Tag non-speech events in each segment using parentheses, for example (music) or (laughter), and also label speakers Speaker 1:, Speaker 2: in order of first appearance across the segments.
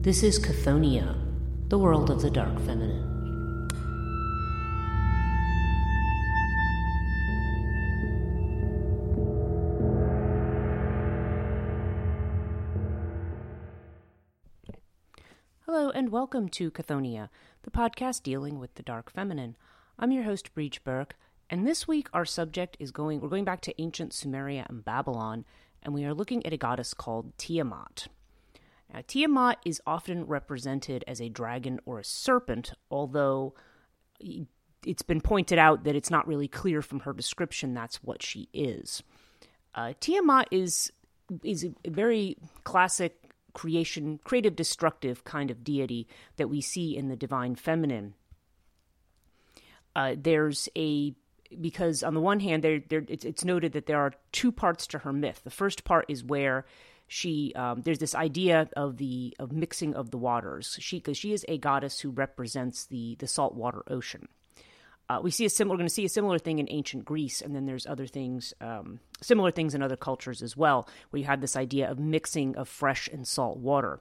Speaker 1: This is Chthoniya, the world of the dark feminine. Hello, and welcome to Chthoniya, the podcast dealing with the dark feminine. I'm your host, Breach Burke, and this week our subject is going, we're going back to ancient Sumeria and Babylon, and we are looking at a goddess called Tiamat. Now, Tiamat is often represented as a dragon or a serpent, although it's been pointed out that it's not really clear from her description that's what she is. Uh, Tiamat is is a very classic creation, creative, destructive kind of deity that we see in the divine feminine. Uh, there's a because on the one hand, there, it's, it's, noted that there are two parts to her myth. The first part is where she um, there's this idea of the of mixing of the waters. She because she is a goddess who represents the the saltwater ocean. Uh, we see a similar. We're going to see a similar thing in ancient Greece, and then there's other things, um, similar things in other cultures as well, where you had this idea of mixing of fresh and salt water.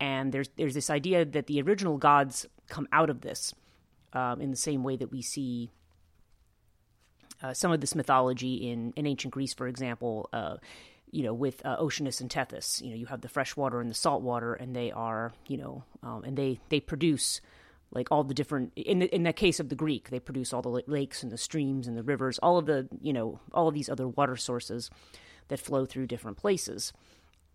Speaker 1: And there's there's this idea that the original gods come out of this, um, in the same way that we see uh, some of this mythology in in ancient Greece, for example. Uh, you know, with uh, Oceanus and Tethys, you know, you have the fresh water and the salt water, and they are, you know, um, and they they produce like all the different in the, in the case of the Greek, they produce all the lakes and the streams and the rivers, all of the you know all of these other water sources that flow through different places,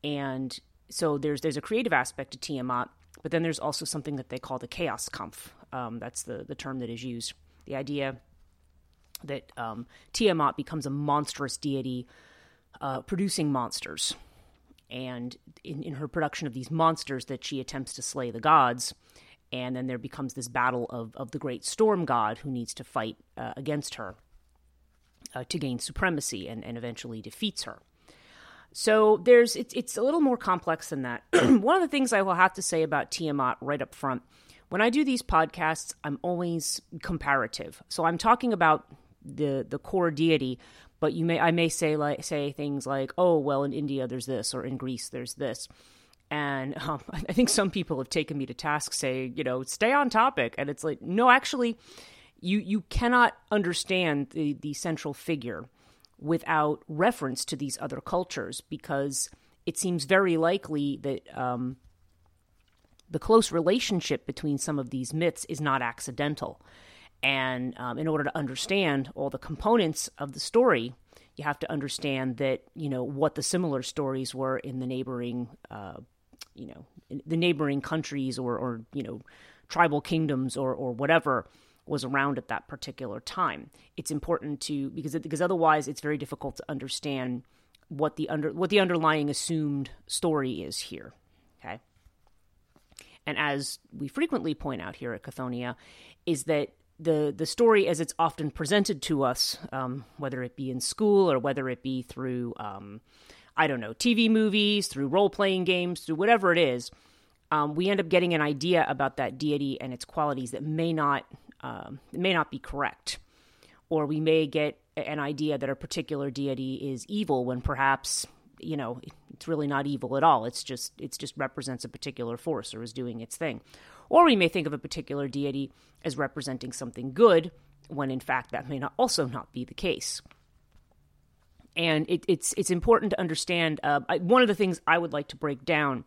Speaker 1: and so there's there's a creative aspect to Tiamat, but then there's also something that they call the chaos kampf. Um, that's the the term that is used. The idea that um, Tiamat becomes a monstrous deity, uh, producing monsters, and in, in her production of these monsters, that she attempts to slay the gods and then there becomes this battle of, of the great storm god who needs to fight uh, against her uh, to gain supremacy and, and eventually defeats her. So there's it's it's a little more complex than that. (clears throat) One of the things I will have to say about Tiamat right up front, when I do these podcasts, I'm always comparative. So I'm talking about the the core deity, but you may I may say like say things like, oh well, in India there's this, or in Greece there's this. And (laughs) um, I think some people have taken me to task, saying, you know, stay on topic. And it's like, no, actually, you you cannot understand the the central figure without reference to these other cultures because it seems very likely that um, the close relationship between some of these myths is not accidental. And um, in order to understand all the components of the story, you have to understand that you know what the similar stories were in the neighboring uh, you know the neighboring countries or or you know tribal kingdoms or or whatever was around at that particular time. It's important to because because otherwise it's very difficult to understand what the under what the underlying assumed story is here. Okay. And as we frequently point out here at Chthoniya, is that the the story as it's often presented to us, um, whether it be in school or whether it be through um, I don't know, TV movies, through role playing games, through whatever it is, um, we end up getting an idea about that deity and its qualities that may not um, may not be correct, or we may get an idea that a particular deity is evil when perhaps you know it's really not evil at all. It's just it's just represents a particular force or is doing its thing, or we may think of a particular deity as representing something good when in fact that may not also not be the case and it, it's it's important to understand. Uh, I, one of the things I would like to break down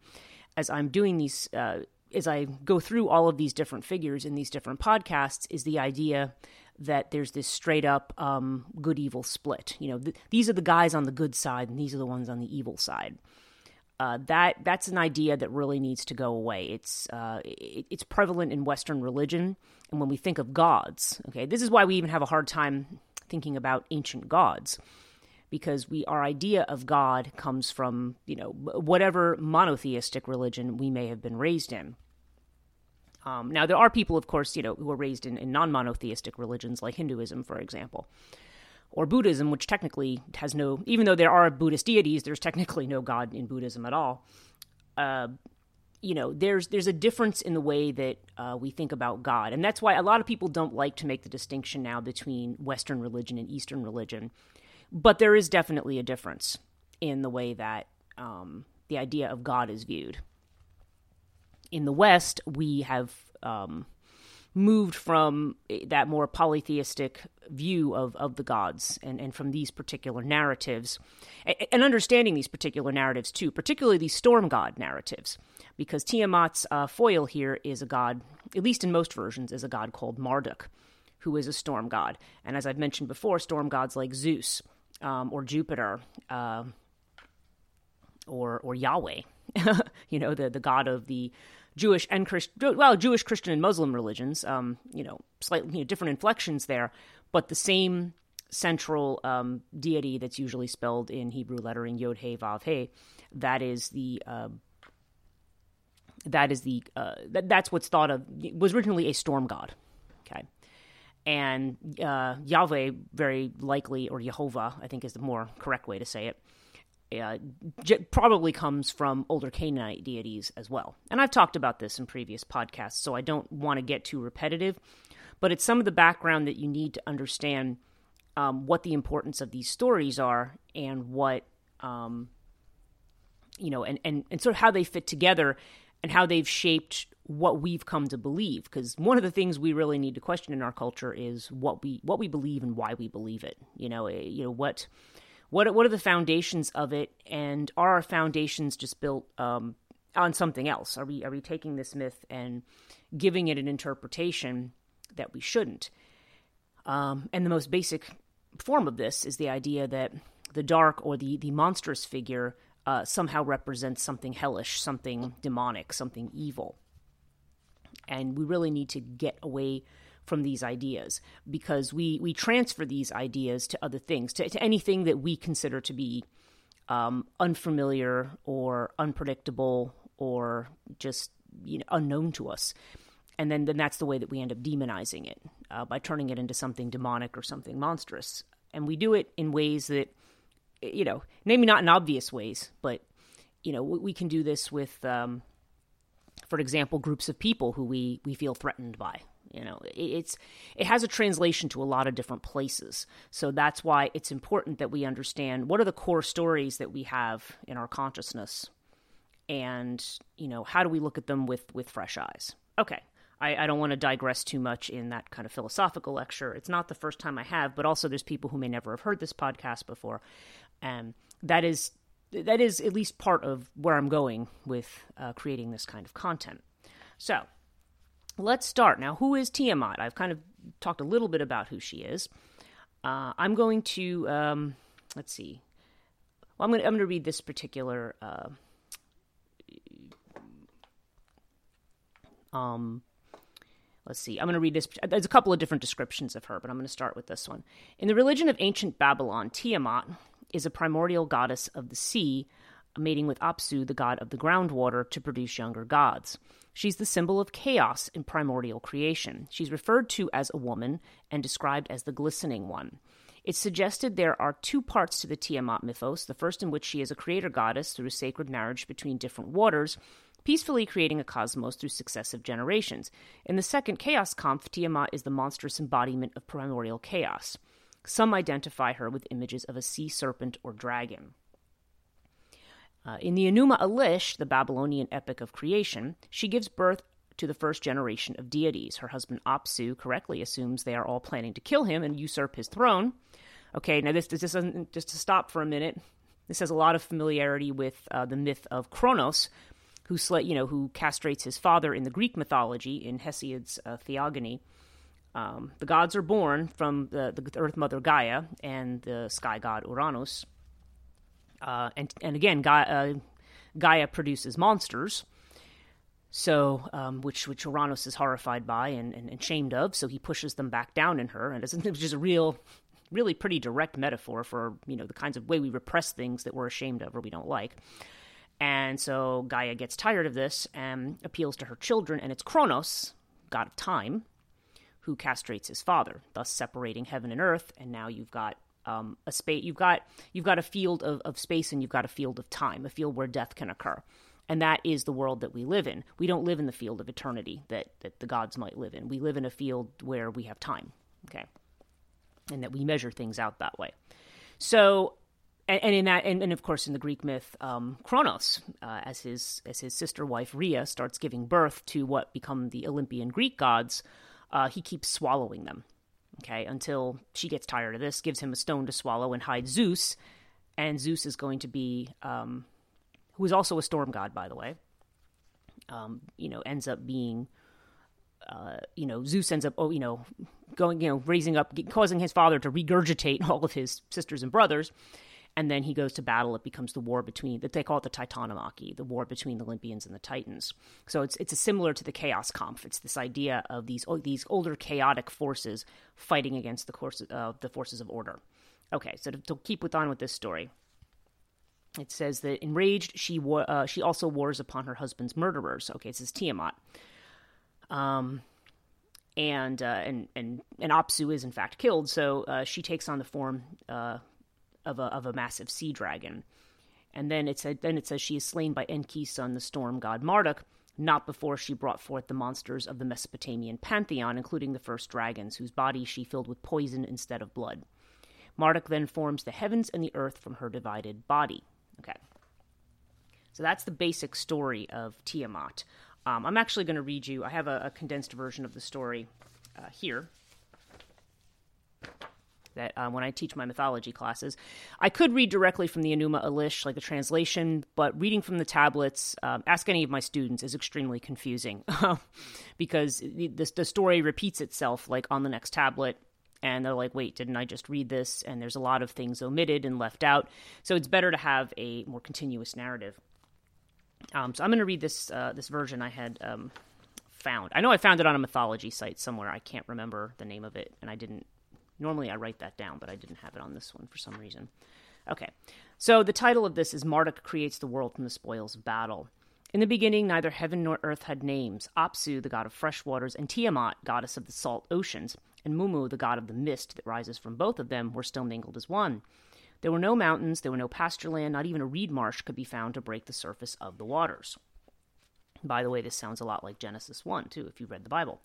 Speaker 1: as I'm doing these, uh, as I go through all of these different figures in these different podcasts, is the idea that there's this straight up um, good evil split. You know, th- these are the guys on the good side, and these are the ones on the evil side. Uh, that that's an idea that really needs to go away. It's uh, it, it's prevalent in Western religion, and when we think of gods, okay, this is why we even have a hard time thinking about ancient gods, because we our idea of God comes from you know whatever monotheistic religion we may have been raised in. Um, now there are people, of course, you know, who are raised in, in non monotheistic religions like Hinduism, for example or Buddhism, which technically has no, even though there are Buddhist deities, there's technically no God in Buddhism at all. Uh, you know, there's there's a difference in the way that uh, we think about God, and that's why a lot of people don't like to make the distinction now between Western religion and Eastern religion. But there is definitely a difference in the way that um, the idea of God is viewed. In the West, we have um, moved from that more polytheistic view of, of the gods and, and from these particular narratives and understanding these particular narratives too, particularly these storm god narratives, because Tiamat's uh, foil here is a god, at least in most versions, is a god called Marduk, who is a storm god. And as I've mentioned before, storm gods like Zeus um, or Jupiter uh, or, or Yahweh, (laughs) you know, the, the god of the Jewish and Christian, well, Jewish, Christian, and Muslim religions. Um, you know, slightly you know, different inflections there, but the same central um, deity that's usually spelled in Hebrew lettering Yod He Vav He. That is the uh, that is the uh, that, that's what's thought of was originally a storm god. Okay, and uh, Yahweh very likely or Jehovah I think is the more correct way to say it uh, probably comes from older Canaanite deities as well. And I've talked about this in previous podcasts, so I don't want to get too repetitive, but it's some of the background that you need to understand um, what the importance of these stories are and what, um, you know, and, and, and sort of how they fit together and how they've shaped what we've come to believe because one of the things we really need to question in our culture is what we what we believe and why we believe it you know eh, you know what what what are the foundations of it, and are our foundations just built um, on something else? Are we are we taking this myth and giving it an interpretation that we shouldn't? Um, and the most basic form of this is the idea that the dark or the the monstrous figure uh, somehow represents something hellish, something demonic, something evil. And we really need to get away from these ideas because we we transfer these ideas to other things to, to anything that we consider to be um, unfamiliar or unpredictable or just you know unknown to us. And then then that's the way that we end up demonizing it uh, by turning it into something demonic or something monstrous. And we do it in ways that you know maybe not in obvious ways but you know we, we can do this with um, for example groups of people who we we feel threatened by you know it's it has a translation to a lot of different places. So that's why it's important that we understand what are the core stories that we have in our consciousness and you know how do we look at them with with fresh eyes? Okay I, I don't want to digress too much in that kind of philosophical lecture. It's not the first time i have but also there's people who may never have heard this podcast before. And that is that is at least part of where i'm going with uh, creating this kind of content. So let's start. Now, who is Tiamat? I've kind of talked a little bit about who she is. Uh, I'm going to, um, let's see. Well, I'm going to, I'm to read this particular. Uh, um, let's see. I'm going to read this. There's a couple of different descriptions of her, but I'm going to start with this one. In the religion of ancient Babylon, Tiamat is a primordial goddess of the sea, mating with Apsu, the god of the groundwater, to produce younger gods. She's the symbol of chaos in primordial creation. She's referred to as a woman and described as the glistening one. It's suggested there are two parts to the Tiamat mythos, the first in which she is a creator goddess through a sacred marriage between different waters, peacefully creating a cosmos through successive generations. In the second Chaos Kampf, Tiamat is the monstrous embodiment of primordial chaos. Some identify her with images of a sea serpent or dragon. Uh, in the Enuma Elish, the Babylonian epic of creation, she gives birth to the first generation of deities. Her husband Apsu correctly assumes they are all planning to kill him and usurp his throne. Okay, now this, this doesn't just to stop for a minute. This has a lot of familiarity with uh, the myth of Kronos, who sl- you know who castrates his father in the Greek mythology in Hesiod's uh, Theogony. Um, the gods are born from the, the Earth Mother Gaia and the sky god Uranus. Uh, and and again, Gaia, uh, Gaia produces monsters, so um, which which Uranus is horrified by and, and, and, shamed of. So he pushes them back down in her, and it's (laughs) just a real, really pretty direct metaphor for you know the kinds of way we repress things that we're ashamed of or we don't like. And so Gaia gets tired of this and appeals to her children, and it's Kronos, god of time, who castrates his father, thus separating heaven and earth. And now you've got um, a space. You've got you've got a field of, of space, and you've got a field of time, a field where death can occur. And that is the world that we live in. We don't live in the field of eternity that, that the gods might live in. We live in a field where we have time, okay? And that we measure things out that way. So and, in that, and, and, of course, in the Greek myth, um, Kronos, uh, as his as his sister wife Rhea starts giving birth to what become the Olympian Greek gods, uh, he keeps swallowing them. Okay, until she gets tired of this, gives him a stone to swallow, and hides Zeus. And Zeus is going to be, um, who is also a storm god, by the way. Um, you know, ends up being, uh, you know, Zeus ends up, oh, you know, going, you know, raising up, causing his father to regurgitate (laughs) all of his sisters and brothers and then he goes to battle. It becomes the war between that they call it the Titanomachy, the war between the Olympians and the Titans. So it's it's similar to the Chaos Kampf. It's this idea of these these older chaotic forces fighting against the course uh, the forces of order. Okay, so to, to keep with on with this story, it says that enraged she war, uh, she also wars upon her husband's murderers. Okay, this is Tiamat. Um, and uh, and and and Apsu is in fact killed. So uh, she takes on the form uh, of a of a massive sea dragon. And then it said then it says she is slain by Enki's son, the storm god Marduk, not before she brought forth the monsters of the Mesopotamian pantheon, including the first dragons, whose bodies she filled with poison instead of blood. Marduk then forms the heavens and the earth from her divided body. Okay. So that's the basic story of Tiamat. Um, I'm actually going to read you, I have a, a, condensed version of the story uh, here that um, when I teach my mythology classes. I could read directly from the Enuma Elish, like the translation, but reading from the tablets, um, ask any of my students, is extremely confusing (laughs) because the, the story repeats itself like on the next tablet and they're like, wait, didn't I just read this? And there's a lot of things omitted and left out. So it's better to have a more continuous narrative. Um, so I'm going to read this uh, this version I had um, found. I know I found it on a mythology site somewhere. I can't remember the name of it, and I didn't Normally I write that down, but I didn't have it on this one for some reason. Okay, so the title of this is Marduk Creates the World from the Spoils of Battle. In the beginning, neither heaven nor earth had names. Apsu, the god of fresh waters, and Tiamat, goddess of the salt oceans, and Mumu, the god of the mist that rises from both of them, were still mingled as one. There were no mountains, there were no pasture land, not even a reed marsh could be found to break the surface of the waters. By the way, this sounds a lot like Genesis 1, too, if you've read the Bible.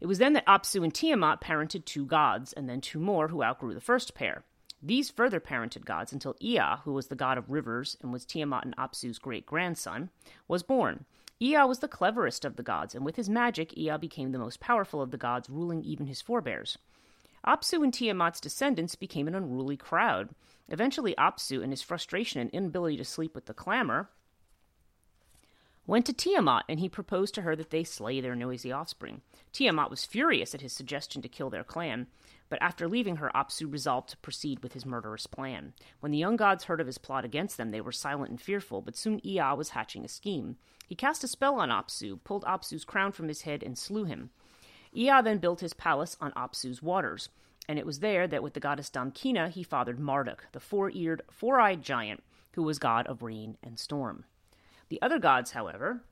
Speaker 1: It was then that Apsu and Tiamat parented two gods, and then two more who outgrew the first pair. These further parented gods until Ea, who was the god of rivers and was Tiamat and Apsu's great grandson, was born. Ea was the cleverest of the gods, and with his magic, Ea became the most powerful of the gods, ruling even his forebears. Apsu and Tiamat's descendants became an unruly crowd. Eventually, Apsu, in his frustration and inability to sleep with the clamor, went to Tiamat, and he proposed to her that they slay their noisy offspring. Tiamat was furious at his suggestion to kill their clan, but after leaving her, Apsu resolved to proceed with his murderous plan. When the young gods heard of his plot against them, they were silent and fearful, but soon Ea was hatching a scheme. He cast a spell on Apsu, pulled Apsu's crown from his head, and slew him. Ea then built his palace on Apsu's waters, and it was there that with the goddess Damkina he fathered Marduk, the four-eared, four-eyed giant, who was god of rain and storm. The other gods, however,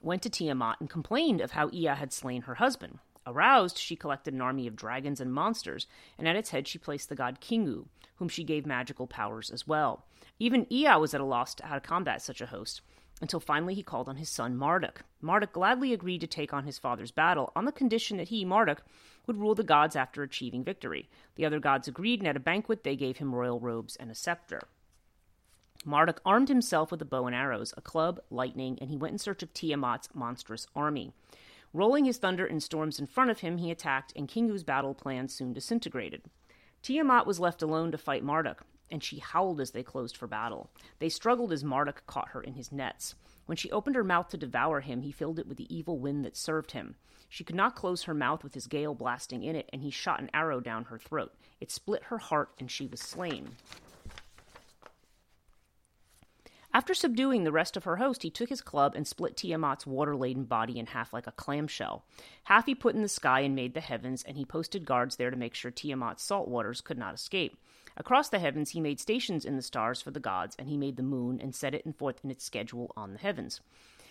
Speaker 1: went to Tiamat and complained of how Ea had slain her husband. Aroused, she collected an army of dragons and monsters, and at its head she placed the god Kingu, whom she gave magical powers as well. Even Ea was at a loss to how to combat such a host, until finally he called on his son Marduk. Marduk gladly agreed to take on his father's battle on the condition that he, Marduk, would rule the gods after achieving victory. The other gods agreed, and at a banquet they gave him royal robes and a scepter. Marduk armed himself with a bow and arrows, a club, lightning, and he went in search of Tiamat's monstrous army. Rolling his thunder and storms in front of him, he attacked, and Kingu's battle plan soon disintegrated. Tiamat was left alone to fight Marduk. and she howled as they closed for battle. They struggled as Marduk caught her in his nets. When she opened her mouth to devour him, he filled it with the evil wind that served him. She could not close her mouth with his gale blasting in it, and he shot an arrow down her throat. It split her heart, and she was slain. After subduing the rest of her host, he took his club and split Tiamat's water laden body in half like a clamshell. Half he put in the sky and made the heavens, and he posted guards there to make sure Tiamat's salt waters could not escape. Across the heavens, he made stations in the stars for the gods, and he made the moon and set it in forth in its schedule on the heavens.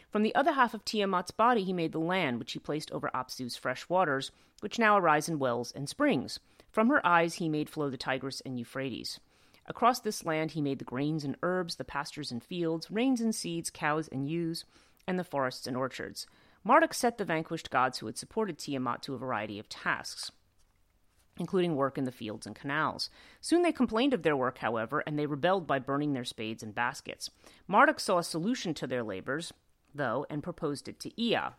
Speaker 1: From the other half of Tiamat's body, he made the land, which he placed over Apsu's fresh waters, which now arise in wells and springs. From her eyes, he made flow the Tigris and Euphrates. Across this land he made the grains and herbs, the pastures and fields, rains and seeds, cows and ewes, and the forests and orchards. Marduk set the vanquished gods who had supported Tiamat to a variety of tasks, including work in the fields and canals. Soon they complained of their work, however, and they rebelled by burning their spades and baskets. Marduk saw a solution to their labors, though, and proposed it to Ea,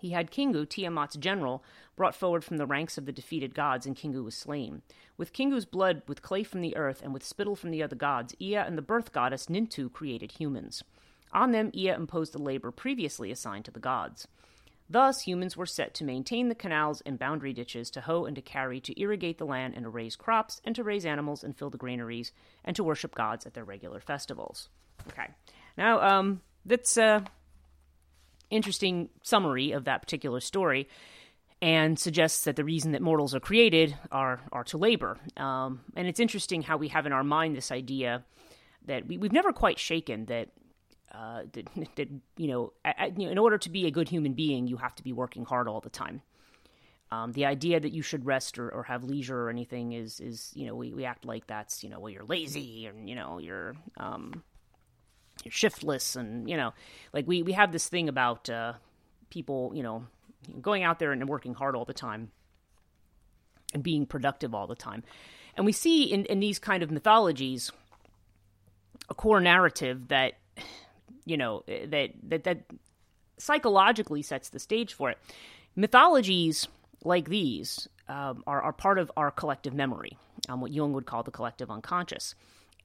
Speaker 1: he had Kingu, Tiamat's general, brought forward from the ranks of the defeated gods, and Kingu was slain. With Kingu's blood, with clay from the earth, and with spittle from the other gods, Ea and the birth goddess Nintu created humans. On them, Ea imposed the labor previously assigned to the gods. Thus, humans were set to maintain the canals and boundary ditches, to hoe and to carry, to irrigate the land and to raise crops, and to raise animals and fill the granaries, and to worship gods at their regular festivals. Okay. Now, um, that's, uh, interesting summary of that particular story and suggests that the reason that mortals are created are are to labor. Um, and it's interesting how we have in our mind this idea that we, we've never quite shaken that, uh, that, (laughs) that you know, you know, in order to be a good human being, you have to be working hard all the time. Um, the idea that you should rest or, or, have leisure or anything is is you know we, we act like that's you know well you're lazy and you know you're um, shiftless and you know like we we have this thing about uh, people you know going out there and working hard all the time and being productive all the time. And we see in, in these kind of mythologies a core narrative that you know that that that psychologically sets the stage for it. Mythologies like these um, are, are part of our collective memory um, what jung would call the collective unconscious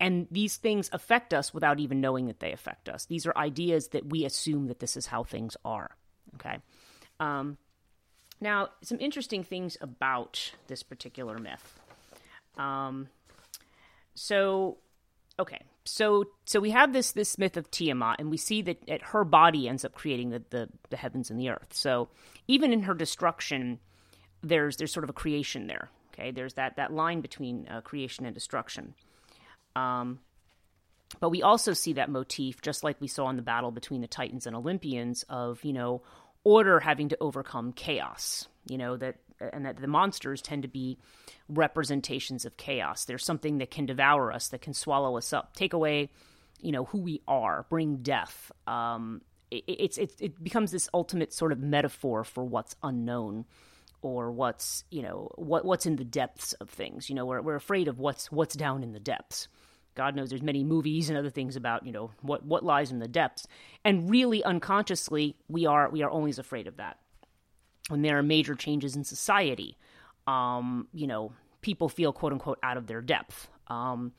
Speaker 1: and these things affect us without even knowing that they affect us. These are ideas that we assume that this is how things are. Okay. Um, now, some interesting things about this particular myth. Um, so, okay, so so we have this this myth of Tiamat, and we see that, that her body ends up creating the, the, the heavens and the earth. So even in her destruction, there's there's sort of a creation there. Okay, there's that that line between uh, creation and destruction. Um, but we also see that motif, just like we saw in the battle between the Titans and Olympians, of you know order having to overcome chaos. You know that, and that the monsters tend to be representations of chaos. There's something that can devour us, that can swallow us up, take away, you know, who we are, bring death. Um, it, it's it, it becomes this ultimate sort of metaphor for what's unknown or what's you know what what's in the depths of things. You know, we're we're afraid of what's what's down in the depths. God knows there's many movies and other things about you know what what lies in the depths, and really unconsciously we are we are always afraid of that. When there are major changes in society, um, you know, people feel quote unquote out of their depth. Um,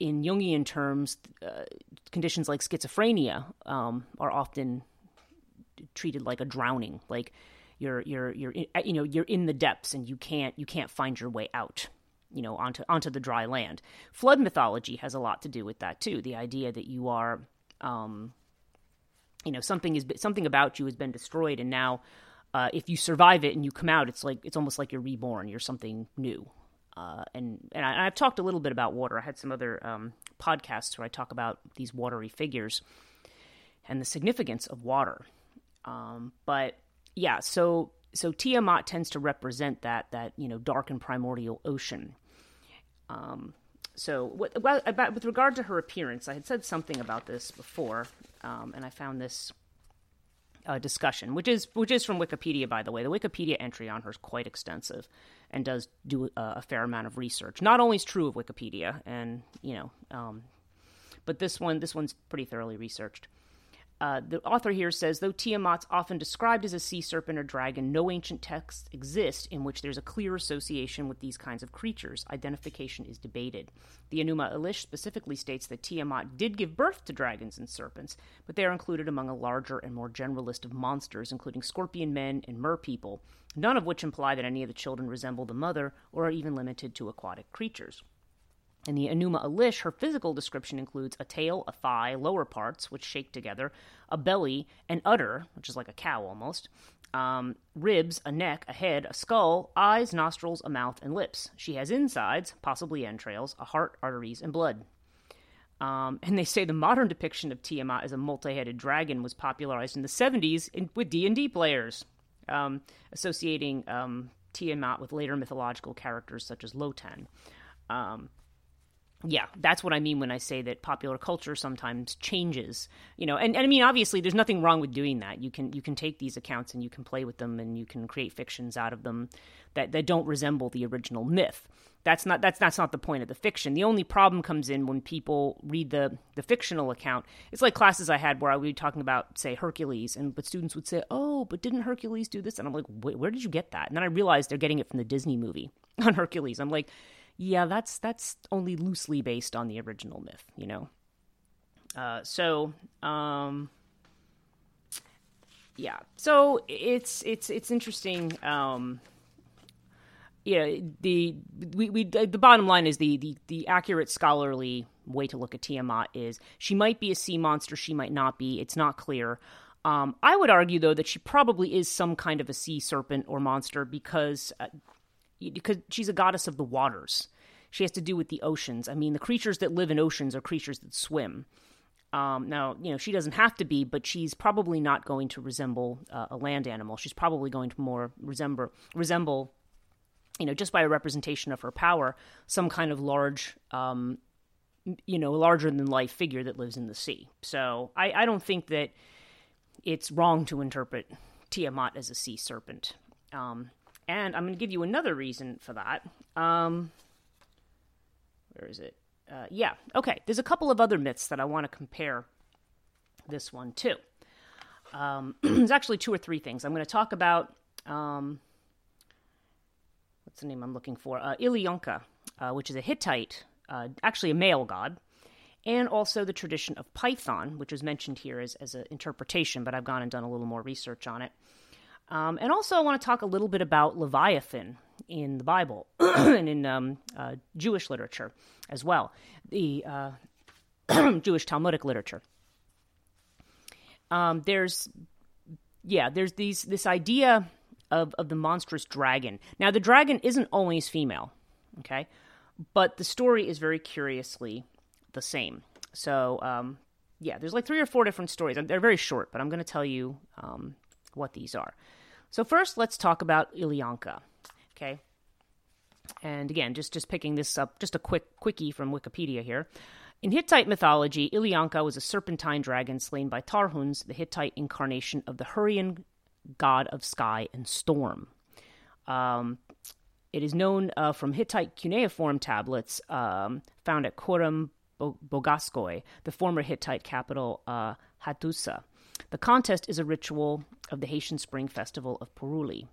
Speaker 1: in Jungian terms, uh, conditions like schizophrenia um, are often treated like a drowning, like you're you're you're in, you know you're in the depths and you can't you can't find your way out you know onto onto the dry land flood mythology has a lot to do with that too the idea that you are um you know something is something about you has been destroyed and now uh, if you survive it and you come out it's like it's almost like you're reborn you're something new uh, and and I, have talked a little bit about water. I had some other um, podcasts where I talk about these watery figures and the significance of water. Um, but yeah, so so Tiamat tends to represent that that you know dark and primordial ocean. Um, so what, well, about, with regard to her appearance, I had said something about this before, um, and I found this uh, discussion, which is which is from Wikipedia, by the way. The Wikipedia entry on her is quite extensive, and does do a, a fair amount of research. Not is true of Wikipedia, and you know, um, but this one this one's pretty thoroughly researched. Uh, the author here says though Tiamat's often described as a sea serpent or dragon, no ancient texts exist in which there's a clear association with these kinds of creatures. Identification is debated. The Enuma Elish specifically states that Tiamat did give birth to dragons and serpents, but they are included among a larger and more general list of monsters, including scorpion men and mer people, none of which imply that any of the children resemble the mother or are even limited to aquatic creatures. In the Enuma Elish, her physical description includes a tail, a thigh, lower parts, which shake together, a belly, an udder, which is like a cow almost, um, ribs, a neck, a head, a skull, eyes, nostrils, a mouth, and lips. She has insides, possibly entrails, a heart, arteries, and blood. Um, and they say the modern depiction of Tiamat as a multi-headed dragon was popularized in the 70s in, with D&D players, um, associating um, Tiamat with later mythological characters such as Lotan. Yeah, that's what I mean when I say that popular culture sometimes changes. You know, and, and I mean obviously there's nothing wrong with doing that. You can you can take these accounts and you can play with them and you can create fictions out of them that, that don't resemble the original myth. That's not that's that's not the point of the fiction. The only problem comes in when people read the the fictional account. It's like classes I had where I would be talking about say Hercules and but students would say, "Oh, but didn't Hercules do this?" And I'm like, "Where did you get that?" And then I realized they're getting it from the Disney movie (laughs) on Hercules. I'm like, yeah, that's that's only loosely based on the original myth, you know. Uh, so, um, yeah, so it's it's it's interesting. Um, yeah, the we, we the bottom line is the, the the accurate scholarly way to look at Tiamat is she might be a sea monster, she might not be. It's not clear. Um, I would argue though that she probably is some kind of a sea serpent or monster because uh, because she's a goddess of the waters. She has to do with the oceans. I mean, the creatures that live in oceans are creatures that swim. Um, now, you know, she doesn't have to be, but she's probably not going to resemble uh, a land animal. She's probably going to more resemble resemble, you know, just by a representation of her power, some kind of large, um, you know, larger than life figure that lives in the sea. So I, I don't think that it's wrong to interpret Tiamat as a sea serpent. Um, and I'm going to give you another reason for that. Um, where is it? Uh, yeah, okay. There's a couple of other myths that I want to compare this one to. Um, (clears throat) there's actually two or three things. I'm going to talk about um, what's the name I'm looking for? Uh, Illuyanka, uh, which is a Hittite, uh, actually a male god, and also the tradition of Python, which was mentioned here as, as an interpretation, but I've gone and done a little more research on it. Um, and also, I want to talk a little bit about Leviathan in the Bible (clears throat) and in um, uh, Jewish literature as well, the uh, (clears throat) Jewish Talmudic literature. Um, there's, yeah, there's these this idea of of the monstrous dragon. Now, the dragon isn't always female, okay, but the story is very curiously the same. So, um, yeah, there's like three or four different stories. They're very short, but I'm going to tell you um, what these are. So first, let's talk about Illuyanka. Okay. And again, just just picking this up, just a quick quickie from Wikipedia here. In Hittite mythology, Illuyanka was a serpentine dragon slain by Tarhunz, the Hittite incarnation of the Hurrian god of sky and storm. Um, it is known uh, from Hittite cuneiform tablets um, found at Çorum Boğazköy, the former Hittite capital uh, Hattusa. The contest is a ritual of the Hattian Spring Festival of Puruli.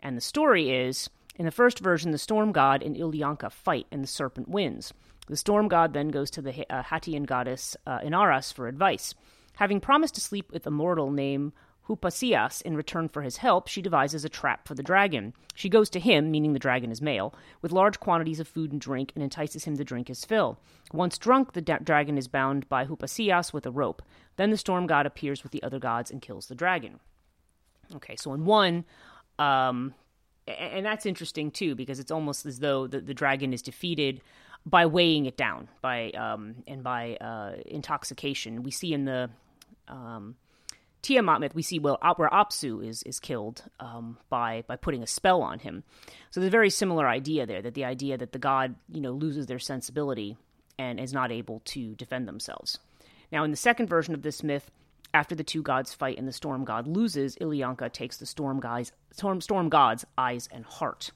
Speaker 1: And the story is in the first version, the storm god and Illuyanka fight, and the serpent wins. The storm god then goes to the uh, Hattian goddess uh, Inaras for advice. Having promised to sleep with a mortal named Hupasias in return for his help, she devises a trap for the dragon. She goes to him, meaning the dragon is male, with large quantities of food and drink and entices him to drink his fill. Once drunk, the da- dragon is bound by Hupasias with a rope. Then the storm god appears with the other gods and kills the dragon. Okay, so in one, um, and that's interesting too because it's almost as though the, the dragon is defeated by weighing it down by um, and by uh, intoxication. We see in the um, Tiamat myth, we see well where Apsu is is killed um, by by putting a spell on him. So there's a very similar idea there that the idea that the god you know loses their sensibility and is not able to defend themselves. Now in the second version of this myth, after the two gods fight and the storm god loses, Illuyanka takes the storm, guy's, storm, storm god's eyes and heart.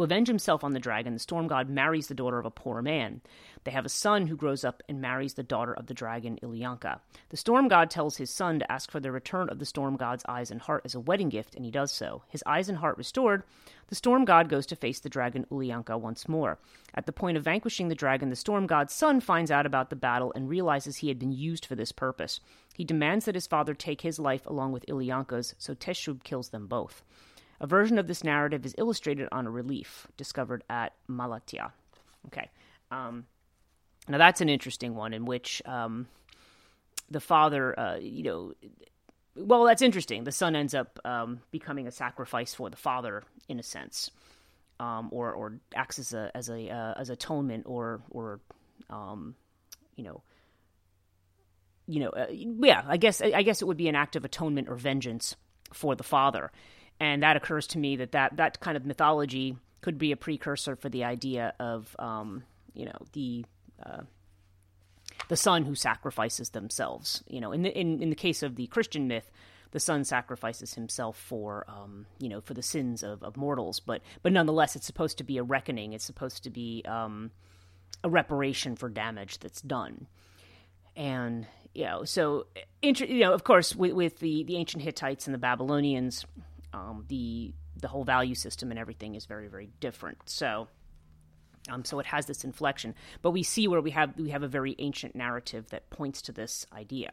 Speaker 1: To avenge himself on the dragon, the storm god marries the daughter of a poor man. They have a son who grows up and marries the daughter of the dragon, Illuyanka. The storm god tells his son to ask for the return of the storm god's eyes and heart as a wedding gift, and he does so. His eyes and heart restored, the storm god goes to face the dragon Illuyanka once more. At the point of vanquishing the dragon, the storm god's son finds out about the battle and realizes he had been used for this purpose. He demands that his father take his life along with Illuyanka's, so Teshub kills them both. A version of this narrative is illustrated on a relief discovered at Malatya. Okay. Um, now that's an interesting one in which um, the father, uh, you know, well, that's interesting. The son ends up um, becoming a sacrifice for the father, in a sense, um, or or acts as a as a uh, as atonement, or or um, you know, you know, uh, yeah. I guess I guess it would be an act of atonement or vengeance for the father and that occurs to me that that, that kind of mythology could be a precursor for the idea of um, you know the uh, the son who sacrifices themselves. You know, in the in, in the case of the Christian myth, the son sacrifices himself for um, you know for the sins of, of mortals, but but nonetheless, it's supposed to be a reckoning. It's supposed to be um, a reparation for damage that's done, and you know so you know of course with, with the the ancient Hittites and the Babylonians um, the the whole value system and everything is very very different. So. Um, so it has this inflection, but we see where we have we have a very ancient narrative that points to this idea.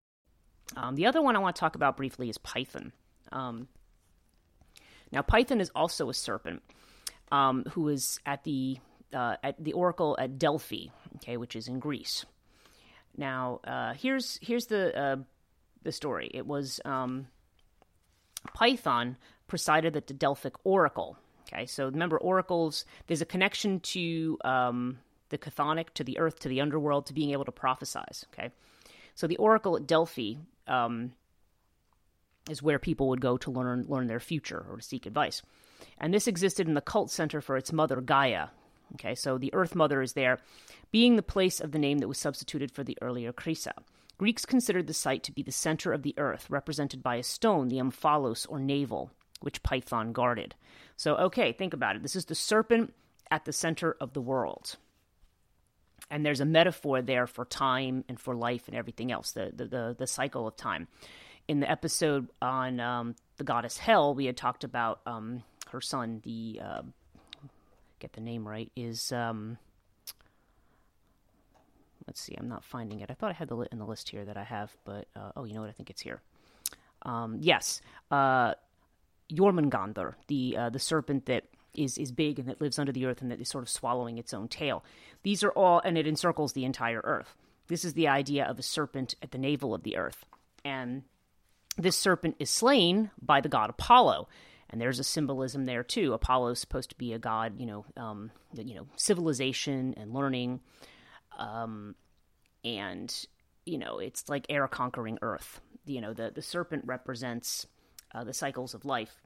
Speaker 1: Um, the other one I want to talk about briefly is Python. Um, now, Python is also a serpent um, who is at the uh, at the oracle at Delphi, okay, which is in Greece. Now, uh, here's here's the uh, the story. It was um, Python presided at the Delphic Oracle. Okay, so remember oracles. There's a connection to um, the chthonic, to the earth, to the underworld, to being able to prophesize. Okay, so the oracle at Delphi um, is where people would go to learn learn their future or to seek advice, and this existed in the cult center for its mother Gaia. Okay, so the Earth Mother is there, being the place of the name that was substituted for the earlier Chrysa. Greeks considered the site to be the center of the earth, represented by a stone, the omphalos or navel, which Python guarded. So, okay, think about it. This is the serpent at the center of the world. And there's a metaphor there for time and for life and everything else, the, the, the, the cycle of time. In the episode on um, the goddess Hel, we had talked about um, her son, the, uh, get the name right, is. Um, Let's see, I'm not finding it. I thought I had the lit in the list here that I have, but uh, oh, you know what? I think it's here. Um, yes, uh, Jormungandr, the uh, the serpent that is is big and that lives under the earth and that is sort of swallowing its own tail. These are all, and it encircles the entire earth. This is the idea of a serpent at the navel of the earth, and this serpent is slain by the god Apollo. And there's a symbolism there too. Apollo is supposed to be a god, you know, um, you know, civilization and learning, um, and you know, it's like air conquering Earth. You know, the the serpent represents uh, the cycles of life,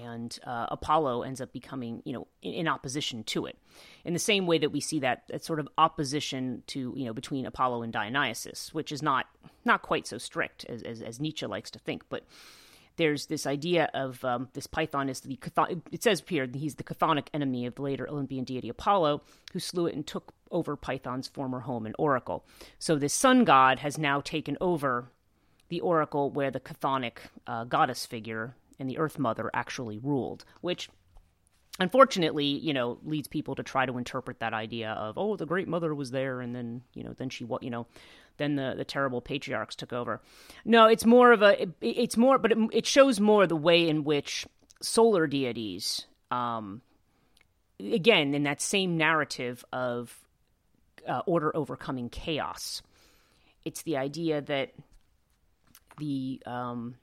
Speaker 1: and uh, Apollo ends up becoming, you know, in, in, opposition to it. In the same way that we see that, that sort of opposition to, you know, between Apollo and Dionysus, which is not not quite so strict as, as, as Nietzsche likes to think, but there's this idea of um, this Python is the it says here that he's the chthonic enemy of the later Olympian deity Apollo, who slew it and took over Python's former home and oracle. So this sun god has now taken over the oracle where the chthonic uh, goddess figure and the Earth Mother actually ruled, which unfortunately, you know, leads people to try to interpret that idea of, oh, the Great Mother was there, and then, you know, then she, what, you know, then the the terrible patriarchs took over. No, it's more of a, it, it's more, but it, it, shows more the way in which solar deities, um, again, in that same narrative of uh, order overcoming chaos. It's the idea that the um,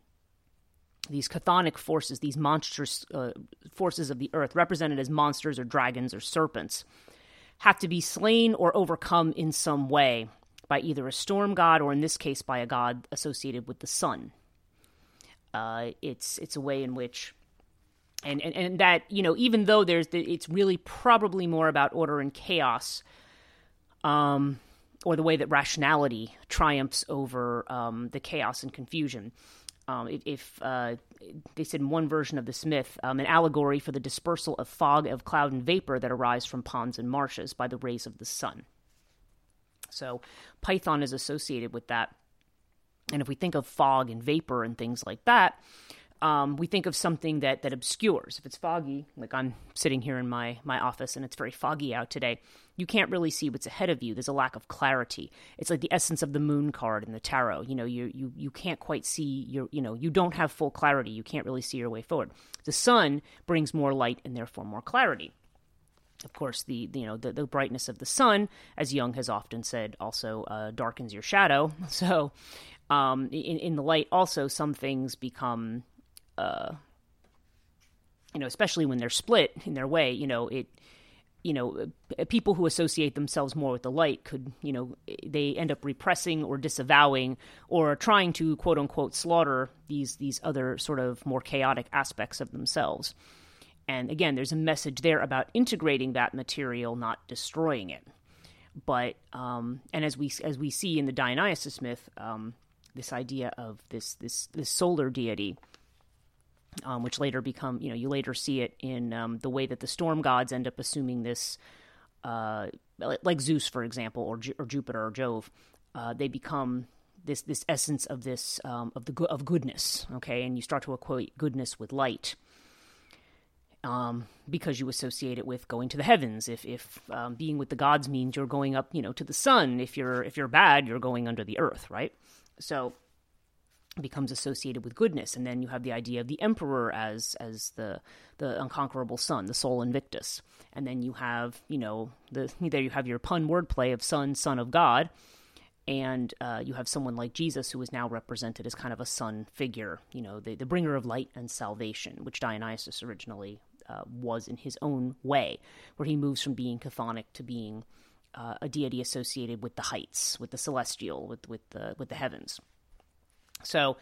Speaker 1: these chthonic forces, these monstrous uh, forces of the earth, represented as monsters or dragons or serpents, have to be slain or overcome in some way by either a storm god or, in this case, by a god associated with the sun. Uh, it's it's a way in which, and, and and that you know, even though there's, it's really probably more about order and chaos, um, or the way that rationality triumphs over um, the chaos and confusion. Um, if uh, they said in one version of the Smith, um, an allegory for the dispersal of fog, of cloud, and vapor that arise from ponds and marshes by the rays of the sun. So Python is associated with that. And if we think of fog and vapor and things like that, um, we think of something that that obscures. If it's foggy, like I'm sitting here in my my office and it's very foggy out today, you can't really see what's ahead of you. There's a lack of clarity. It's like the essence of the moon card in the tarot. You know, you you you can't quite see your you know you don't have full clarity. You can't really see your way forward. The sun brings more light and therefore more clarity. Of course, the, you know the, the, brightness of the sun, as Jung has often said, also uh, darkens your shadow. (laughs) So, um, in in the light, also some things become uh, you know, especially when they're split in their way, you know, it, you know, uh, people who associate themselves more with the light could, you know, they end up repressing or disavowing or trying to quote unquote slaughter these these other sort of more chaotic aspects of themselves. And again, there's a message there about integrating that material, not destroying it. But um, and as we as we see in the Dionysus myth, um, this idea of this this this solar deity um, which later become you know you later see it in um, the way that the storm gods end up assuming this, uh, like Zeus for example, or, or Jupiter or Jove, uh, they become this this essence of this um, of the of goodness. Okay, and you start to equate goodness with light. Um, because you associate it with going to the heavens. If if um, being with the gods means you're going up, you know, to the sun. If you're if you're bad, you're going under the earth, right? So becomes associated with goodness and then you have the idea of the emperor as as the the unconquerable sun the sol invictus. And then you have you know the there you have your pun wordplay of son son of god and uh, you have someone like jesus who is now represented as kind of a sun figure you know the, the bringer of light and salvation which dionysus originally uh, was in his own way where he moves from being chthonic to being uh, a deity associated with the heights with the celestial with with the with the heavens so,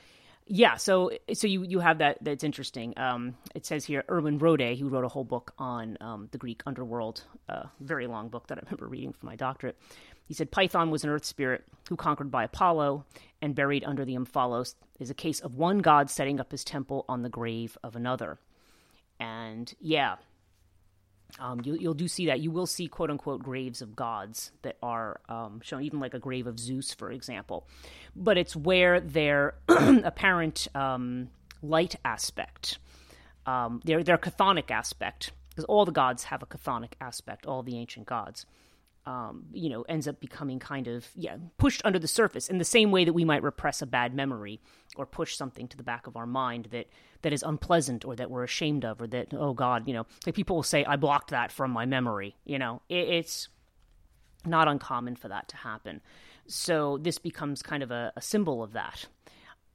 Speaker 1: yeah, so so you you have that that's interesting. Um, it says here Erwin Rohde, who wrote a whole book on um, the Greek underworld, a uh, very long book that I remember reading for my doctorate. He said Python was an earth spirit who conquered by Apollo and buried under the Omphalos is a case of one god setting up his temple on the grave of another. And yeah, um, you, you'll do see that. You will see quote unquote graves of gods that are um, shown, even like a grave of Zeus, for example. But it's where their (clears throat) apparent um, light aspect, um, their their chthonic aspect, because all the gods have a chthonic aspect, all the ancient gods. Um, you know, ends up becoming kind of yeah pushed under the surface in the same way that we might repress a bad memory or push something to the back of our mind that that is unpleasant or that we're ashamed of or that oh God, you know, like people will say I blocked that from my memory. You know, it, it's not uncommon for that to happen. So this becomes kind of a, a symbol of that.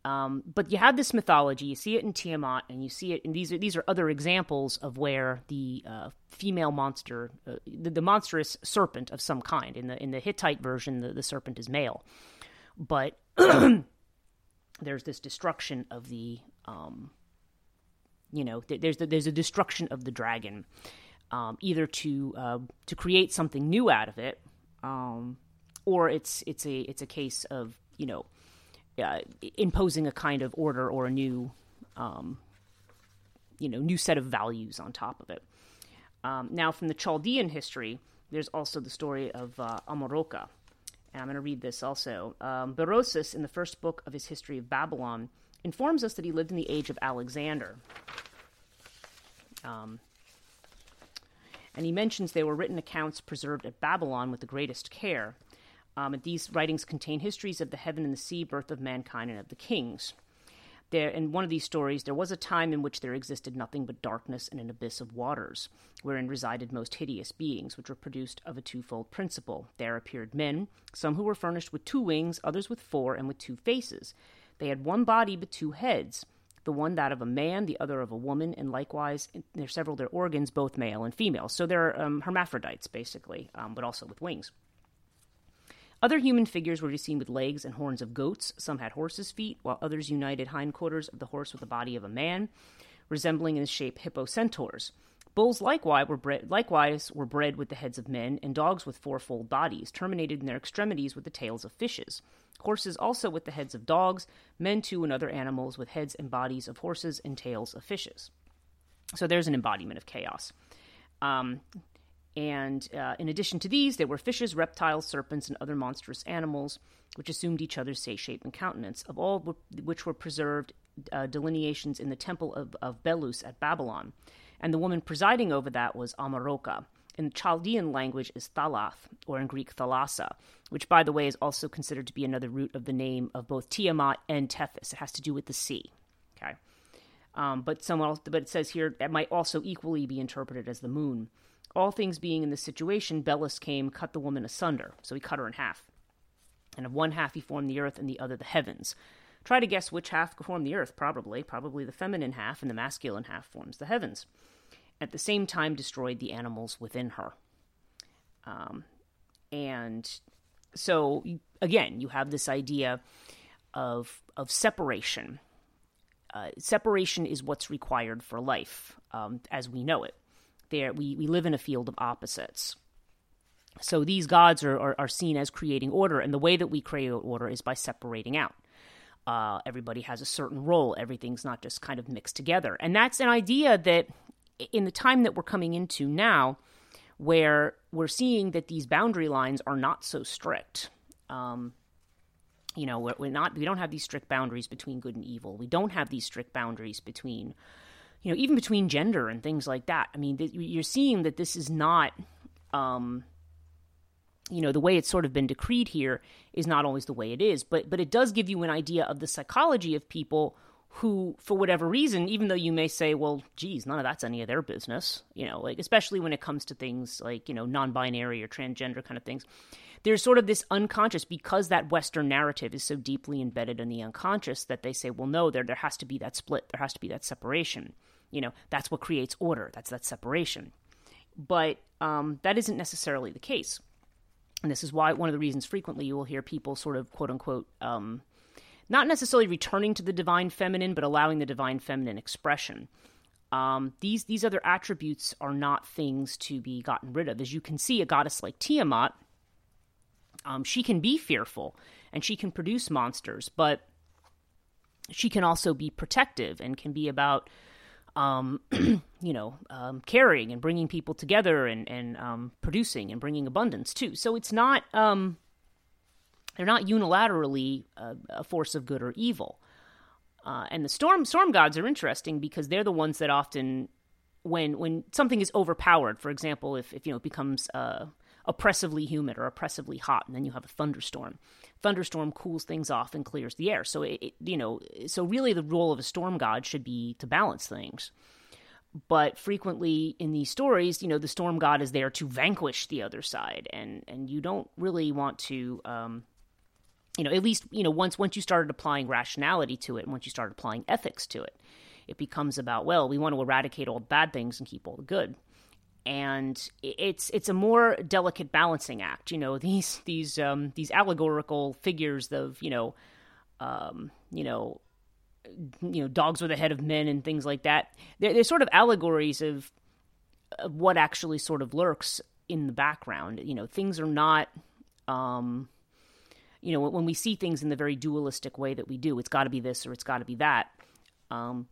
Speaker 1: Um, but you have this mythology. You see it in Tiamat, and you see it. And these are these are other examples of where the uh, female monster, uh, the, the, monstrous serpent of some kind. In the in the Hittite version, the, the serpent is male, but (clears throat) there's this destruction of the, um, you know, there's the, there's a destruction of the dragon, um, either to uh, to create something new out of it, um, or it's it's a it's a case of you know uh, imposing a kind of order or a new, um, you know, new set of values on top of it. Um, now, from the Chaldean history, there's also the story of uh, Omoroca. And I'm going to read this also. Um, Berosus, in the first book of his history of Babylon, informs us that he lived in the age of Alexander. Um, and he mentions there were written accounts preserved at Babylon with the greatest care. Um, and these writings contain histories of the heaven and the sea, birth of mankind, and of the kings. There, in one of these stories, there was a time in which there existed nothing but darkness and an abyss of waters, wherein resided most hideous beings, which were produced of a twofold principle. There appeared men, some who were furnished with two wings, others with four, and with two faces. They had one body but two heads, the one that of a man, the other of a woman, and likewise there are several their organs, both male and female. So they're um, hermaphrodites, basically, um, but also with wings. Other human figures were seen with legs and horns of goats. Some had horses' feet, while others united hindquarters of the horse with the body of a man, resembling in shape hippocentaurs. Bulls likewise were, bred, likewise were bred with the heads of men, and dogs with fourfold bodies, terminated in their extremities with the tails of fishes. Horses also with the heads of dogs, men too and other animals with heads and bodies of horses and tails of fishes. So there's an embodiment of chaos. Um, and uh, in addition to these, there were fishes, reptiles, serpents, and other monstrous animals, which assumed each other's say, shape, and countenance, of all which were preserved uh, delineations in the temple of, of Belus at Babylon. And the woman presiding over that was Omoroca. In Chaldean language is Thalath, or in Greek Thalassa, which, by the way, is also considered to be another root of the name of both Tiamat and Tethys. It has to do with the sea. Okay, um, but someone else, but it says here it might also equally be interpreted as the moon. All things being in this situation, Belus came, cut the woman asunder. So he cut her in half. And of one half he formed the earth, and the other the heavens. Try to guess which half formed the earth, probably. Probably the feminine half, and the masculine half forms the heavens. At the same time, destroyed the animals within her. Um, and so, again, you have this idea of, of separation. Uh, separation is what's required for life um, as we know it there we, we live in a field of opposites. So these gods are, are, are seen as creating order, and the way that we create order is by separating out. Uh, everybody has a certain role. Everything's not just kind of mixed together. And that's an idea that in the time that we're coming into now, where we're seeing that these boundary lines are not so strict. Um, you know, we're, we're, not, we don't have these strict boundaries between good and evil. We don't have these strict boundaries between you know, even between gender and things like that. I mean, th- you're seeing that this is not, um, you know, the way it's sort of been decreed here is not always the way it is. But but it does give you an idea of the psychology of people who, for whatever reason, even though you may say, well, geez, none of that's any of their business, you know, like especially when it comes to things like you know non-binary or transgender kind of things. There's sort of this unconscious because that Western narrative is so deeply embedded in the unconscious that they say, well, no, there there has to be that split, there has to be that separation. You know, that's what creates order. That's that separation. But um, that isn't necessarily the case. And this is why one of the reasons frequently you will hear people sort of quote unquote, um, not necessarily returning to the divine feminine, but allowing the divine feminine expression. Um, these these other attributes are not things to be gotten rid of. As you can see, a goddess like Tiamat, um, she can be fearful and she can produce monsters, but she can also be protective and can be about um, (clears throat) you know, um, carrying and bringing people together and, and um, producing and bringing abundance too. So it's not, um, they're not unilaterally a, a, force of good or evil. Uh, and the storm storm gods are interesting because they're the ones that often, when when something is overpowered, for example, if, if you know it becomes uh, oppressively humid or oppressively hot, and then you have a thunderstorm. Thunderstorm cools things off and clears the air. So it, it you know, so really the role of a storm god should be to balance things. But frequently in these stories, you know, the storm god is there to vanquish the other side, and and you don't really want to. Um, you know, at least you know once once you started applying rationality to it, and once you started applying ethics to it, it becomes about well, we want to eradicate all the bad things and keep all the good and it's it's a more delicate balancing act. You know (laughs) these these um, these allegorical figures of you know um, you know you know dogs with the head of men and things like that. They're, they're sort of allegories of, of what actually sort of lurks in the background. You know things are not. Um, you know when we see things in the very dualistic way that we do, it's got to be this or it's got to be that. Um,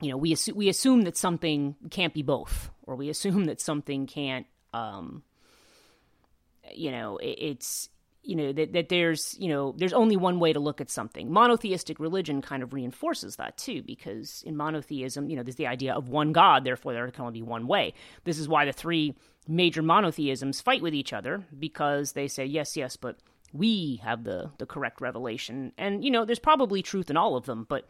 Speaker 1: you know, we assume, we assume that something can't be both, or we assume that something can't, um, you know, it, it's you know that, that there's you know there's only one way to look at something. Monotheistic religion kind of reinforces that too because in monotheism you know there's the idea of one god therefore there can only be one way. This is why the three major monotheisms fight with each other because they say yes yes but we have the the correct revelation. And you know there's probably truth in all of them but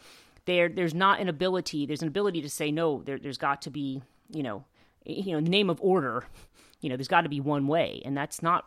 Speaker 1: there there's not an ability there's an ability to say no there, there's got to be you know you know the name of order you know there's got to be one way. And that's not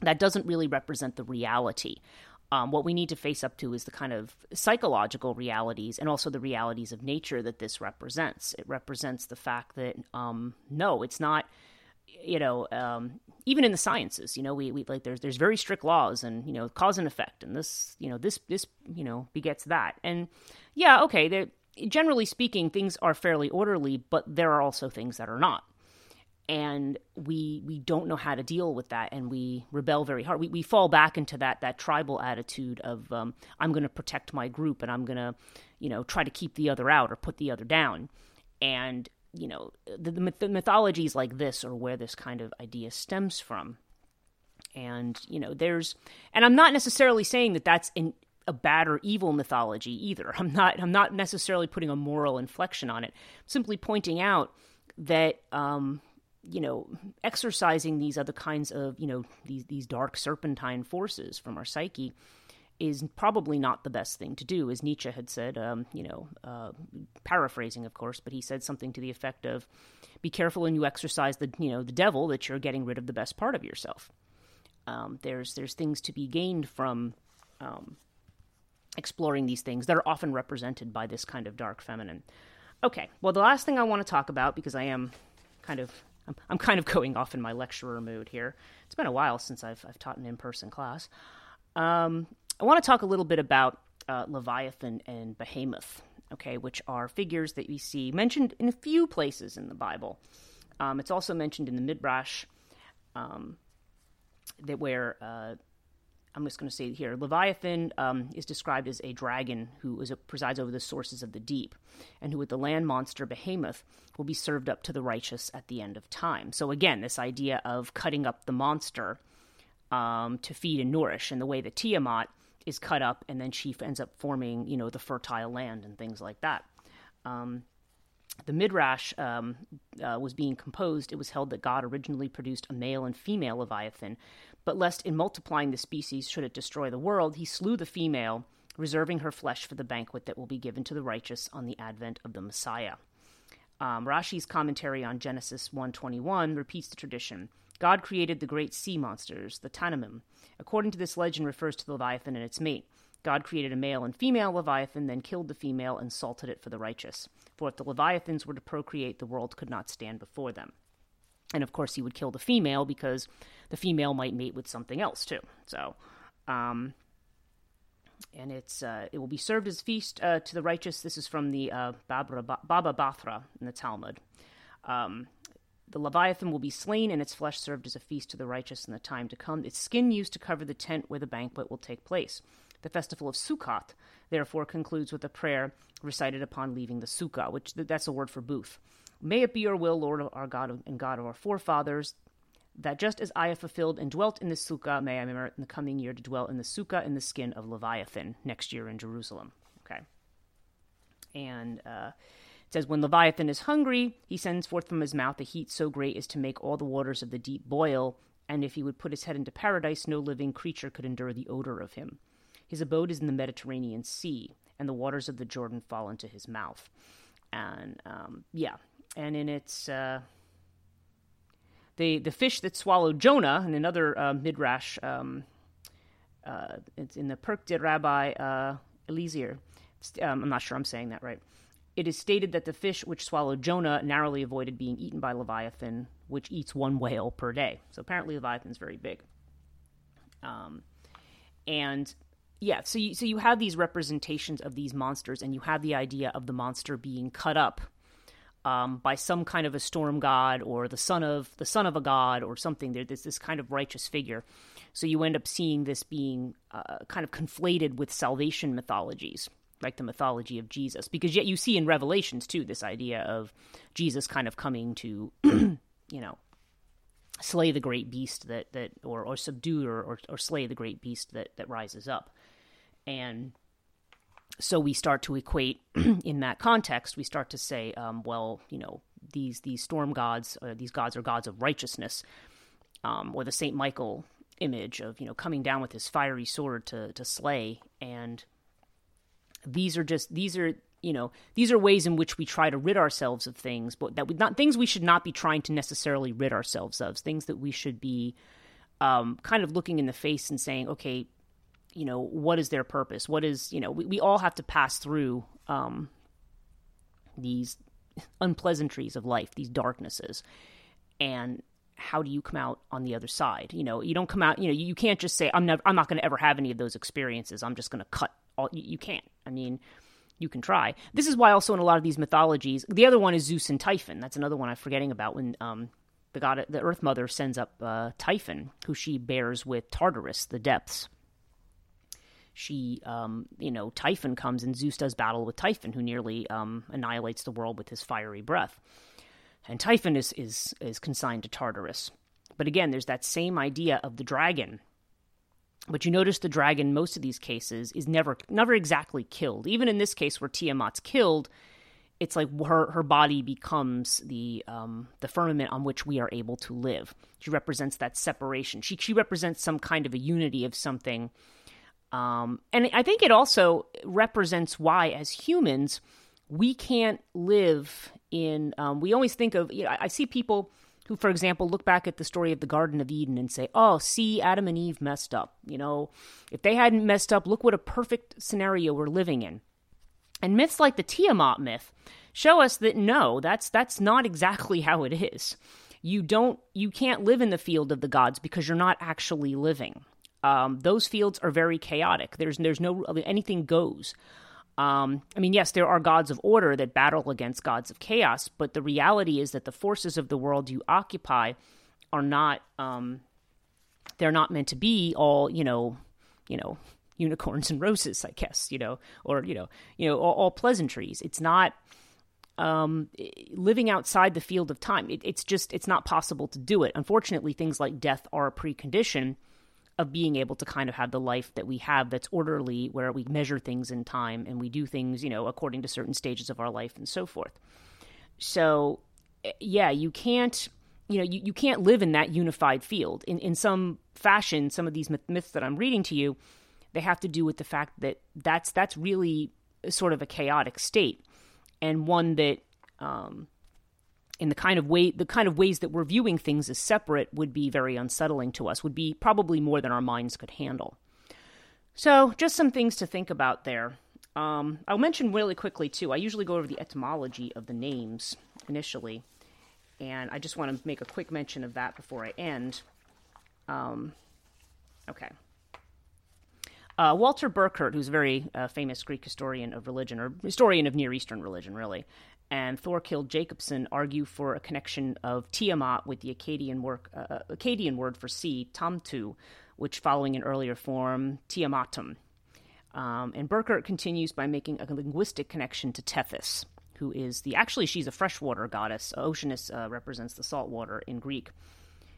Speaker 1: that doesn't really represent the reality. Um, what we need to face up to is the kind of psychological realities and also the realities of nature that this represents. It represents the fact that um, no, it's not. You know, um, even in the sciences, you know, we, we like there's there's very strict laws and you know cause and effect, and this you know this this you know begets that, and yeah, okay, generally speaking, things are fairly orderly, but there are also things that are not and we we don't know how to deal with that and we rebel very hard. We, we fall back into that that tribal attitude of um, i'm going to protect my group and i'm going to you know try to keep the other out or put the other down. And you know the, the, the mythologies like this or where this kind of idea stems from. And you know there's and i'm not necessarily saying that that's in a bad or evil mythology either. I'm not i'm not necessarily putting a moral inflection on it. I'm simply pointing out that um, you know, exercising these other kinds of, you know, these these dark serpentine forces from our psyche is probably not the best thing to do, as Nietzsche had said. Um, you know, uh, paraphrasing, of course, but he said something to the effect of, "Be careful when you exercise the, you know, the devil that you're getting rid of the best part of yourself." Um, there's there's things to be gained from um, exploring these things that are often represented by this kind of dark feminine. Okay, well, the last thing I want to talk about because I am kind of I'm, I'm kind of (laughs) going off in my lecturer mood here. It's been a while since I've, I've taught an in person class. Um, I want to talk a little bit about uh, Leviathan and Behemoth, okay, which are figures that we see mentioned in a few places in the Bible. Um, it's also mentioned in the Midrash, um, that where uh, I'm just going to say here Leviathan um, is described as a dragon who a, presides over the sources of the deep, and who, with the land monster Behemoth, will be served up to the righteous at the end of time. So, again, this idea of cutting up the monster um, to feed and nourish, and the way that Tiamat is cut up, and then she ends up forming, you know, the fertile land and things like that. Um, the Midrash um, uh, was being composed, it was held that God originally produced a male and female Leviathan, but lest in multiplying the species should it destroy the world, he slew the female, reserving her flesh for the banquet that will be given to the righteous on the advent of the Messiah. Um, Rashi's commentary on Genesis 1:21 repeats the tradition. God created the great sea monsters, the Tanninim. According to this legend, refers to the Leviathan and its mate. God created a male and female Leviathan, then killed the female and salted it for the righteous. For if the Leviathans were to procreate, the world could not stand before them. And of course, he would kill the female because the female might mate with something else too. So, um, and it's uh, it will be served as feast uh, to the righteous. This is from the uh, Baba Bathra in the Talmud. Um, the Leviathan will be slain, and its flesh served as a feast to the righteous in the time to come. Its skin used to cover the tent where the banquet will take place. The festival of Sukkot, therefore, concludes with a prayer recited upon leaving the sukkah, which that's a word for booth. May it be your will, Lord our God and God of our forefathers, that just as I have fulfilled and dwelt in the sukkah, may I merit in the coming year to dwell in the sukkah in the skin of Leviathan next year in Jerusalem. Okay. And uh, it says, When Leviathan is hungry, he sends forth from his mouth a heat so great as to make all the waters of the deep boil, and if he would put his head into paradise, no living creature could endure the odor of him. His abode is in the Mediterranean Sea, and the waters of the Jordan fall into his mouth. And um, yeah, and in its uh, the the fish that swallowed Jonah, and another uh, midrash, um, uh, it's in the Pirkei Rabbi uh, Eliezer. Um, I'm not sure I'm saying that right. It is stated that the fish which swallowed Jonah narrowly avoided being eaten by Leviathan, which eats one whale per day. So apparently, Leviathan's very big. Um, and yeah, so you, so you have these representations of these monsters, and you have the idea of the monster being cut up um, by some kind of a storm god or the son of the son of a god or something. There's this kind of righteous figure. So you end up seeing this being uh, kind of conflated with salvation mythologies, like the mythology of Jesus, because yet you see in Revelations too this idea of Jesus kind of coming to, (clears throat) you know, slay the great beast that that or or subdue or, or, or slay the great beast that that rises up and so we start to equate (clears throat) in that context we start to say um, well you know these these storm gods uh, these gods are gods of righteousness um, or the saint michael image of you know coming down with his fiery sword to to slay. And these are just these are you know these are ways in which we try to rid ourselves of things but that we not things we should not be trying to necessarily rid ourselves of things that we should be um, kind of looking in the face and saying okay you know what is their purpose? What is you know we, we all have to pass through um, these unpleasantries of life these darknesses. And how do you come out on the other side? You know you don't come out you know you can't just say i'm never i'm not going to ever have any of those experiences. I'm just going to cut all you, you can't. I mean you can try. This is why also in a lot of these mythologies the other one is zeus and typhon. That's another one i'm forgetting about when um, the god the earth mother sends up uh, typhon who she bears with tartarus the depths she, um, you know, Typhon comes and Zeus does battle with Typhon, who nearly um, annihilates the world with his fiery breath. And Typhon is, is, is consigned to Tartarus. But again, there's that same idea of the dragon. But you notice the dragon, most of these cases, is never never exactly killed. Even in this case, where Tiamat's killed, it's like her her body becomes the um, the firmament on which we are able to live. She represents that separation. She she represents some kind of a unity of something um, and I think it also represents why, as humans, we can't live in. Um, we always think of. You know, I see people who, for example, look back at the story of the Garden of Eden and say, "Oh, see, Adam and Eve messed up. You know, if they hadn't messed up, look what a perfect scenario we're living in." And myths like the Tiamat myth show us that no, that's that's not exactly (laughs) how it is. You don't, you can't live in the field of the gods because you're not actually living. Um, those fields are very chaotic. There's there's no anything goes. Um, I mean, yes, there are gods of order that battle against gods of chaos, but the reality is that the forces of the world you occupy are not um, they're not meant to be all you know you know (laughs) unicorns and roses, I guess you know, or you know you know all, all pleasantries. It's not um, living outside the field of time. It, it's just it's not possible to do it. Unfortunately, things like death are a precondition of being able to kind of have the life that we have that's orderly where we measure things in time and we do things you know according to certain stages of our life and so forth. So eh, yeah you can't you know you, you can't live in that unified field. In in some fashion some of these myths that i'm reading to you they have to do with the fact that that's that's really sort of a chaotic state and one that um, in the kind of way the kind of ways that we're viewing things as separate would be very unsettling to us would be probably more than our minds could handle. So just some things to think about there. Um, i'll mention really quickly too i usually go over the etymology of the names initially and i just want to make a quick mention of that before i end. Um, okay. Uh, Walter Burkert, who's a very uh, famous Greek historian of religion, or historian of Near Eastern religion, really, and Thorkild Jacobsen argue for a connection of Tiamat with the Akkadian, work, uh, uh, Akkadian word for sea, Tamtu, which following an earlier form, Tiamatum. Um, and Burkert continues by making a linguistic connection to Tethys, who is the actually she's a freshwater goddess. Oceanus uh, represents the salt water in Greek.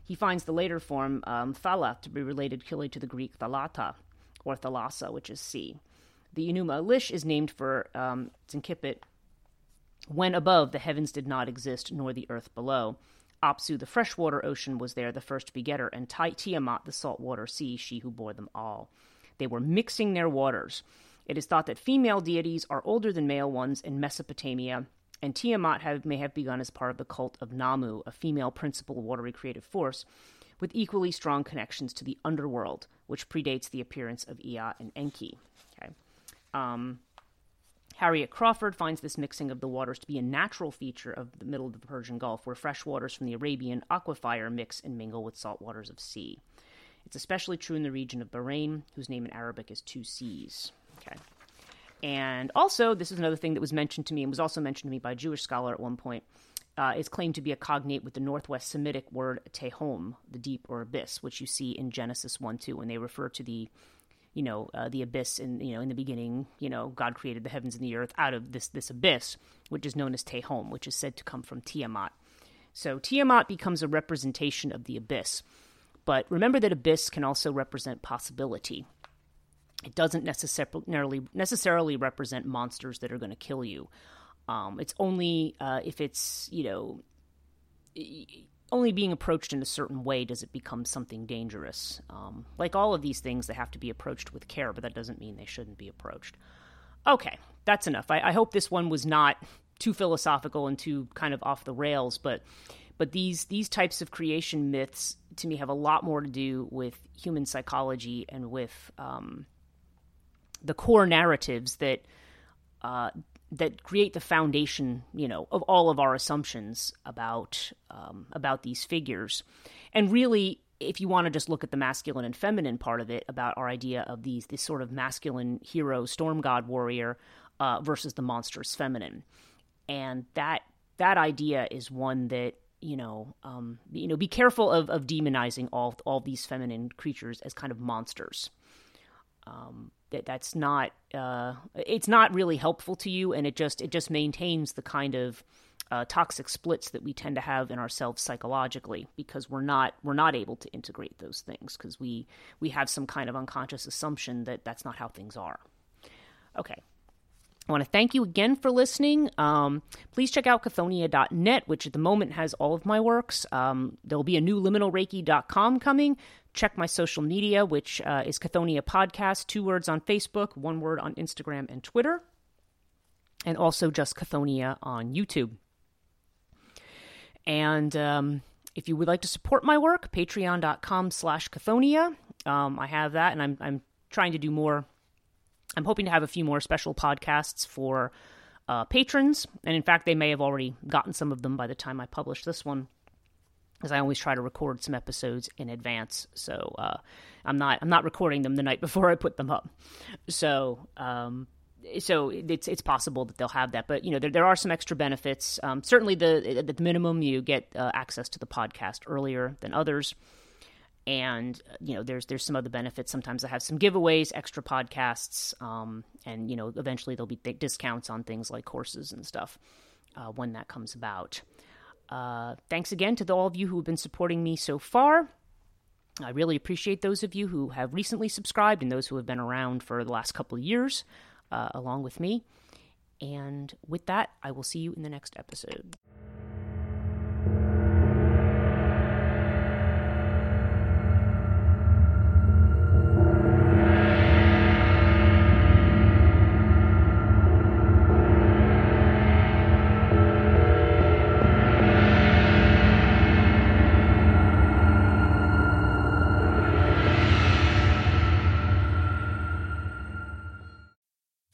Speaker 1: He finds the later form um, Thala to be related purely to the Greek Thalata, or Thalassa, which is sea. The Enuma Elish is named for um, its incipit, when above the heavens did not exist, nor the earth below. Apsu, the freshwater ocean, was there, the first begetter, and Tiamat, the saltwater sea, she who bore them all. They were mixing their waters. It is thought that female deities are older than male ones in Mesopotamia, and Tiamat have, may have begun as part of the cult of Nammu, a female principal watery creative force, with equally strong connections to the underworld, which predates the appearance of Ea and Enki. Okay. Um, Harriet Crawford finds this mixing of the waters to be a natural feature of the middle of the Persian Gulf, where fresh waters from the Arabian aquifer mix and mingle with salt waters of sea. It's especially true in the region of Bahrain, whose name in Arabic is Two Seas. Okay. And also, this is another thing that was mentioned to me and was also mentioned to me by a Jewish scholar at one point. Uh, is claimed to be a cognate with the Northwest Semitic word tehom, the deep or abyss, which you see in Genesis 1 2, when they refer to the you know uh, the abyss and you know in the beginning you know god created the heavens and the earth out of this this abyss which is known as tehom which is said to come from tiamat. So tiamat becomes a representation of the abyss. But remember that abyss can also represent possibility. It doesn't necessarily necessarily represent monsters that are going to kill you. Um, it's only uh, if it's you know only being approached in a certain way does it become something dangerous. Um, like all of these things, they have to be approached with care, but that doesn't mean they shouldn't be approached. Okay, that's enough. I, I hope this one was not too philosophical and too kind of off the rails, but but these these types of creation myths to me have a lot more to do with human psychology and with um, the core narratives that uh, that create the foundation, you know, of all of our assumptions about um, about these figures. And really, if you want to just look at the masculine and feminine part of it, about our idea of these this sort of masculine hero, storm god warrior, uh, versus the monstrous feminine, and that that idea is one that you know, um, you know, be careful of, of demonizing all all these feminine creatures as kind of monsters. Um, that that's not uh, it's not really helpful to you, and it just it just maintains the kind of uh, toxic splits that we tend to have in ourselves psychologically because we're not we're not able to integrate those things because we we have some kind of unconscious assumption that that's not how things are. Okay. I want to thank you again for listening. Um, please check out Chthonia.net, which at the moment has all of my works. Um, there'll be a new liminalreiki.com coming. Check my social media, which uh, is Chthonia Podcast, two words on Facebook, one word on Instagram and Twitter, and also just Chthonia on YouTube. And um, if you would like to support my work, patreon.com slash Chthonia. Um, I have that, and I'm, I'm trying to do more. I'm hoping to have a few more special podcasts for uh, patrons. And in fact, they may have already gotten some of them by the time I publish this one because I always try to record some episodes in advance. So uh, I'm not I'm not recording them the night (laughs) before I put them up. So um, so it's it's possible that they'll have that, but you know there, there are some extra benefits. Um, certainly, the at the minimum you get uh, access to the podcast earlier than others, and you know there's there's some other benefits. Sometimes I have some giveaways, extra podcasts, um, and you know eventually there'll be th- discounts on things like courses and stuff uh, when that comes about. Uh, thanks again to the, all of you who have been supporting me so far. I really appreciate those of you who have recently subscribed and those who have been around for the last couple of years uh, along with me. And with that, I will see you in the next episode.